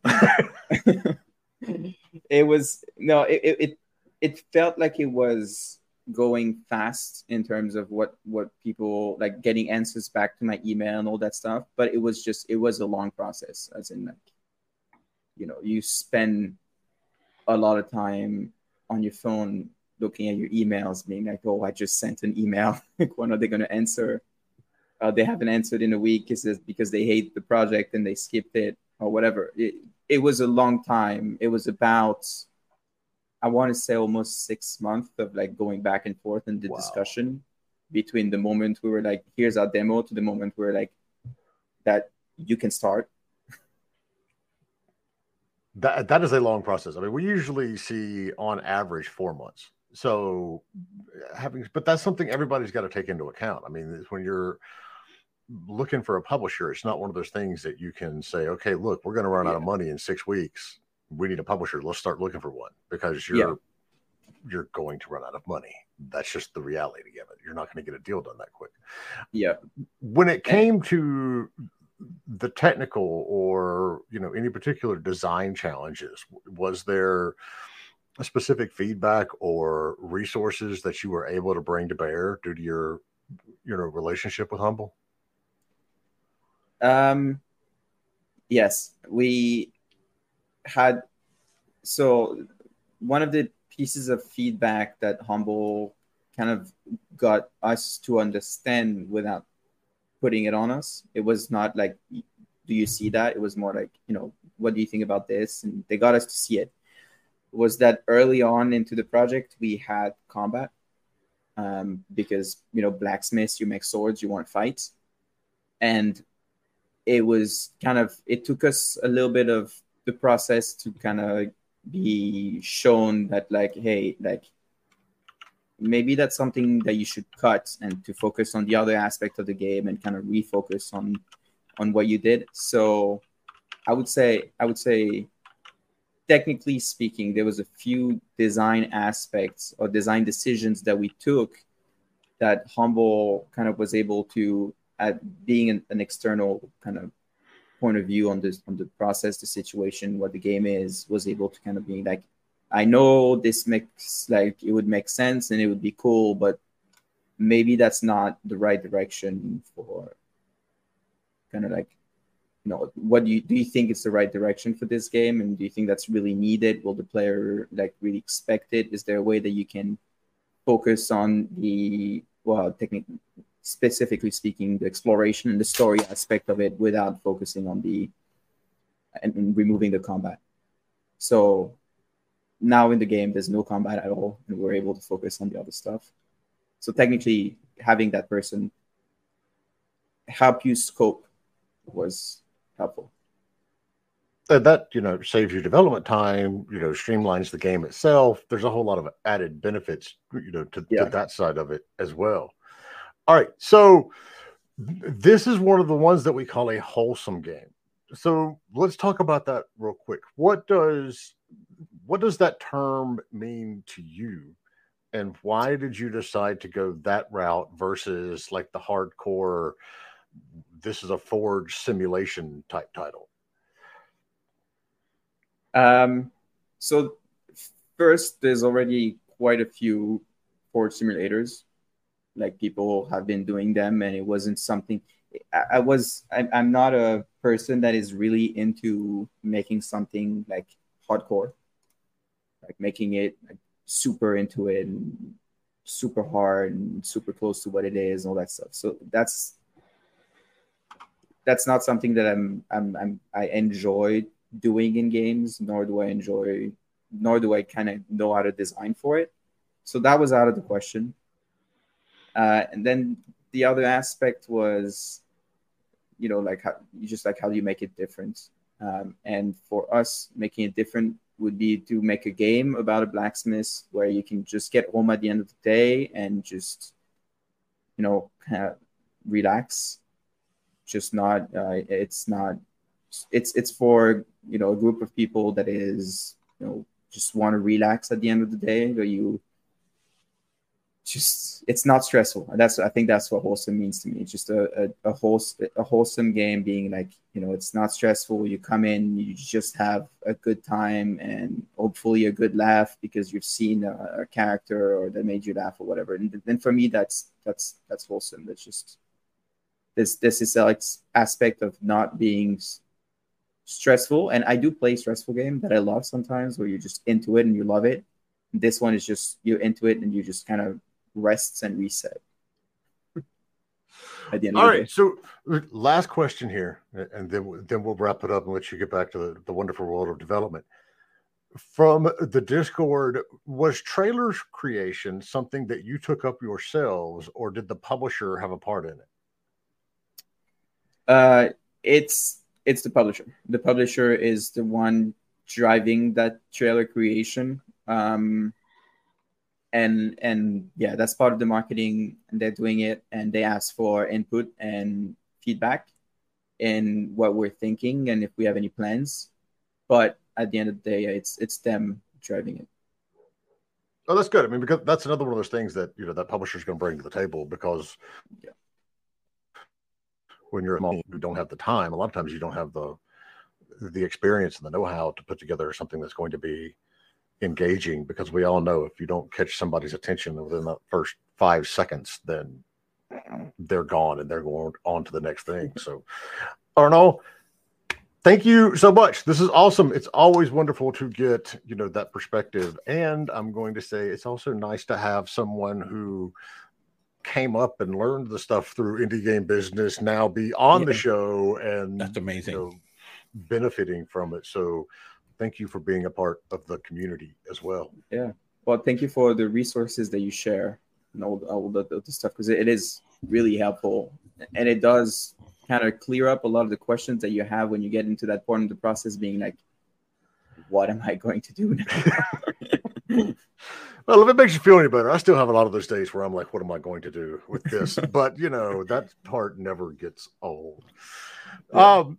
<laughs> it was no, it, it it felt like it was going fast in terms of what what people like getting answers back to my email and all that stuff but it was just it was a long process as in like you know you spend a lot of time on your phone looking at your emails being like oh i just sent an email <laughs> like when are they going to answer uh, they haven't answered in a week is because they hate the project and they skipped it or whatever. It, it was a long time. It was about, I want to say almost six months of like going back and forth in the wow. discussion between the moment we were like, here's our demo to the moment we are like, that you can start. That, that is a long process. I mean, we usually see on average four months. So having, but that's something everybody's got to take into account. I mean, when you're looking for a publisher, it's not one of those things that you can say, okay, look, we're going to run yeah. out of money in six weeks. We need a publisher. Let's start looking for one because you're yeah. you're going to run out of money. That's just the reality of it. You're not going to get a deal done that quick. Yeah. When it came to the technical or you know any particular design challenges, was there a specific feedback or resources that you were able to bring to bear due to your you know relationship with Humble? Um, yes, we had. So one of the pieces of feedback that Humble kind of got us to understand without putting it on us. It was not like do you see that? It was more like, you know, what do you think about this? And they got us to see it. Was that early on into the project, we had combat um, because, you know, blacksmiths, you make swords, you want fights. And it was kind of, it took us a little bit of the process to kind of be shown that, like, hey, like, maybe that's something that you should cut and to focus on the other aspect of the game and kind of refocus on on what you did. So I would say I would say technically speaking, there was a few design aspects or design decisions that we took that Humble kind of was able to at being an, an external kind of point of view on this on the process, the situation, what the game is, was able to kind of be like, I know this makes like it would make sense and it would be cool, but maybe that's not the right direction for kind of like you know what do you do you think it's the right direction for this game? And do you think that's really needed? Will the player like really expect it? Is there a way that you can focus on the well technique specifically speaking the exploration and the story aspect of it without focusing on the and, and removing the combat so now in the game there's no combat at all and we're able to focus on the other stuff so technically having that person help you scope was helpful. And that you know saves you development time. You know, streamlines the game itself. There's a whole lot of added benefits. You know, to, yeah. to that side of it as well. All right, so this is one of the ones that we call a wholesome game. So let's talk about that real quick. What does what does that term mean to you? And why did you decide to go that route versus like the hardcore this is a forge simulation type title? Um, so first, there's already quite a few forge simulators. Like people have been doing them, and it wasn't something. I, I was. I, I'm not a person that is really into making something like hardcore, like making it like super into it and super hard and super close to what it is and all that stuff. So that's that's not something that I'm, I'm, I'm I enjoy doing in games, nor do I enjoy, nor do I kind of know how to design for it. So that was out of the question. Uh, and then the other aspect was, you know, like how just like how do you make it different? Um, and for us, making it different would be to make a game about a blacksmith where you can just get home at the end of the day and just, you know, kind of relax just not uh, it's not it's it's for you know a group of people that is you know just want to relax at the end of the day that you just it's not stressful. That's i think that's what wholesome means to me. It's just a, a, a, wholesome, a wholesome game being like you know it's not stressful. You come in you just have a good time and hopefully a good laugh because you've seen a, a character or that made you laugh or whatever. And then for me that's that's that's wholesome. That's just this this is like aspect of not being stressful. And i do play stressful game that i love sometimes where you're just into it and you love it. This one is just you're into it and you just kind of rests and reset at the end all right so last question here and then then we'll wrap it up and let you get back to the, the wonderful world of development from the discord was trailers creation something that you took up yourselves or did the publisher have a part in it uh, it's it's the publisher. The publisher is the one driving that trailer creation. Um, and and yeah, that's part of the marketing, and they're doing it, and they ask for input and feedback in what we're thinking and if we have any plans. But at the end of the day, it's it's them driving it. Oh, that's good. I mean, because that's another one of those things that you know that publisher's going to bring to the table because yeah when you're small, you don't have the time. A lot of times you don't have the the experience and the know-how to put together something that's going to be engaging because we all know if you don't catch somebody's attention within the first five seconds, then they're gone and they're going on to the next thing. Mm-hmm. So Arnaud, thank you so much. This is awesome. It's always wonderful to get, you know, that perspective. And I'm going to say it's also nice to have someone who came up and learned the stuff through indie game business now be on yeah. the show and that's amazing you know, benefiting from it so thank you for being a part of the community as well yeah well thank you for the resources that you share and all, all the, the stuff because it is really helpful and it does kind of clear up a lot of the questions that you have when you get into that point of the process being like what am i going to do now <laughs> Well, if it makes you feel any better, I still have a lot of those days where I'm like, what am I going to do with this? <laughs> but you know, that part never gets old. Yeah. Um,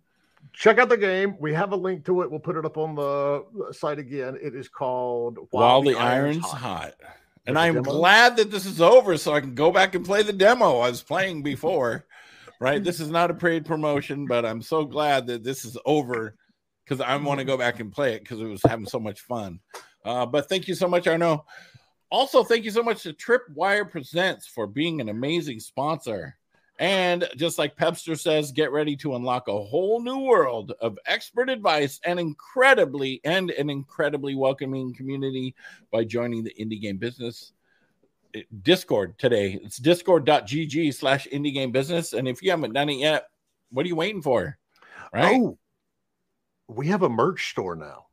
check out the game. We have a link to it. We'll put it up on the site again. It is called While, While the, Iron's, Iron's Hot. Hot. And I'm demo? glad that this is over so I can go back and play the demo I was playing before. Right. <laughs> This is not a paid promotion, but I'm so glad that this is over because I want to go back and play it because it was having so much fun. Uh, but thank you so much, Arnaud. Also, thank you so much to Tripwire Presents for being an amazing sponsor. And just like Pepster says, get ready to unlock a whole new world of expert advice and incredibly and an incredibly welcoming community by joining the indie game business eh, Discord today. It's discord.gg slash indie game business. And if you haven't done it yet, what are you waiting for? Right? Oh, we have a merch store now.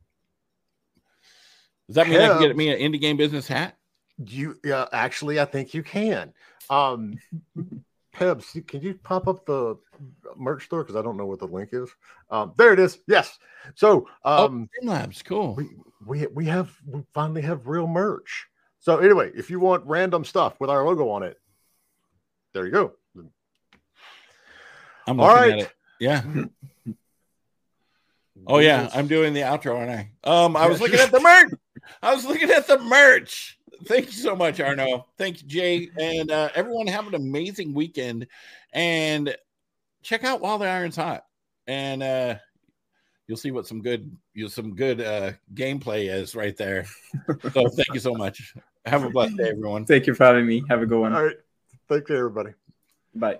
Does that mean I can get me an indie game business hat? You yeah, actually, I think you can. Um, <laughs> Pebs, can you pop up the merch store because I don't know what the link is. Um, there it is. Yes. So oh, um, oh, Labs, cool. We we we have we finally have real merch. So anyway, if you want random stuff with our logo on it, there you go. I'm looking All right. Yeah. oh yeah, I'm doing the outro, aren't I? Um, I was looking at the merch. I was looking at the merch thank you so much, Arnaud. Thank you, Jay, and uh, everyone. Have an amazing weekend, and check out While the Iron's Hot, and uh, you'll see what some good, you some good uh, gameplay is right there. so <laughs> thank you so much. Have a blessed day, everyone. Thank you for having me. Have a good one. All right. Thank you, everybody. Bye.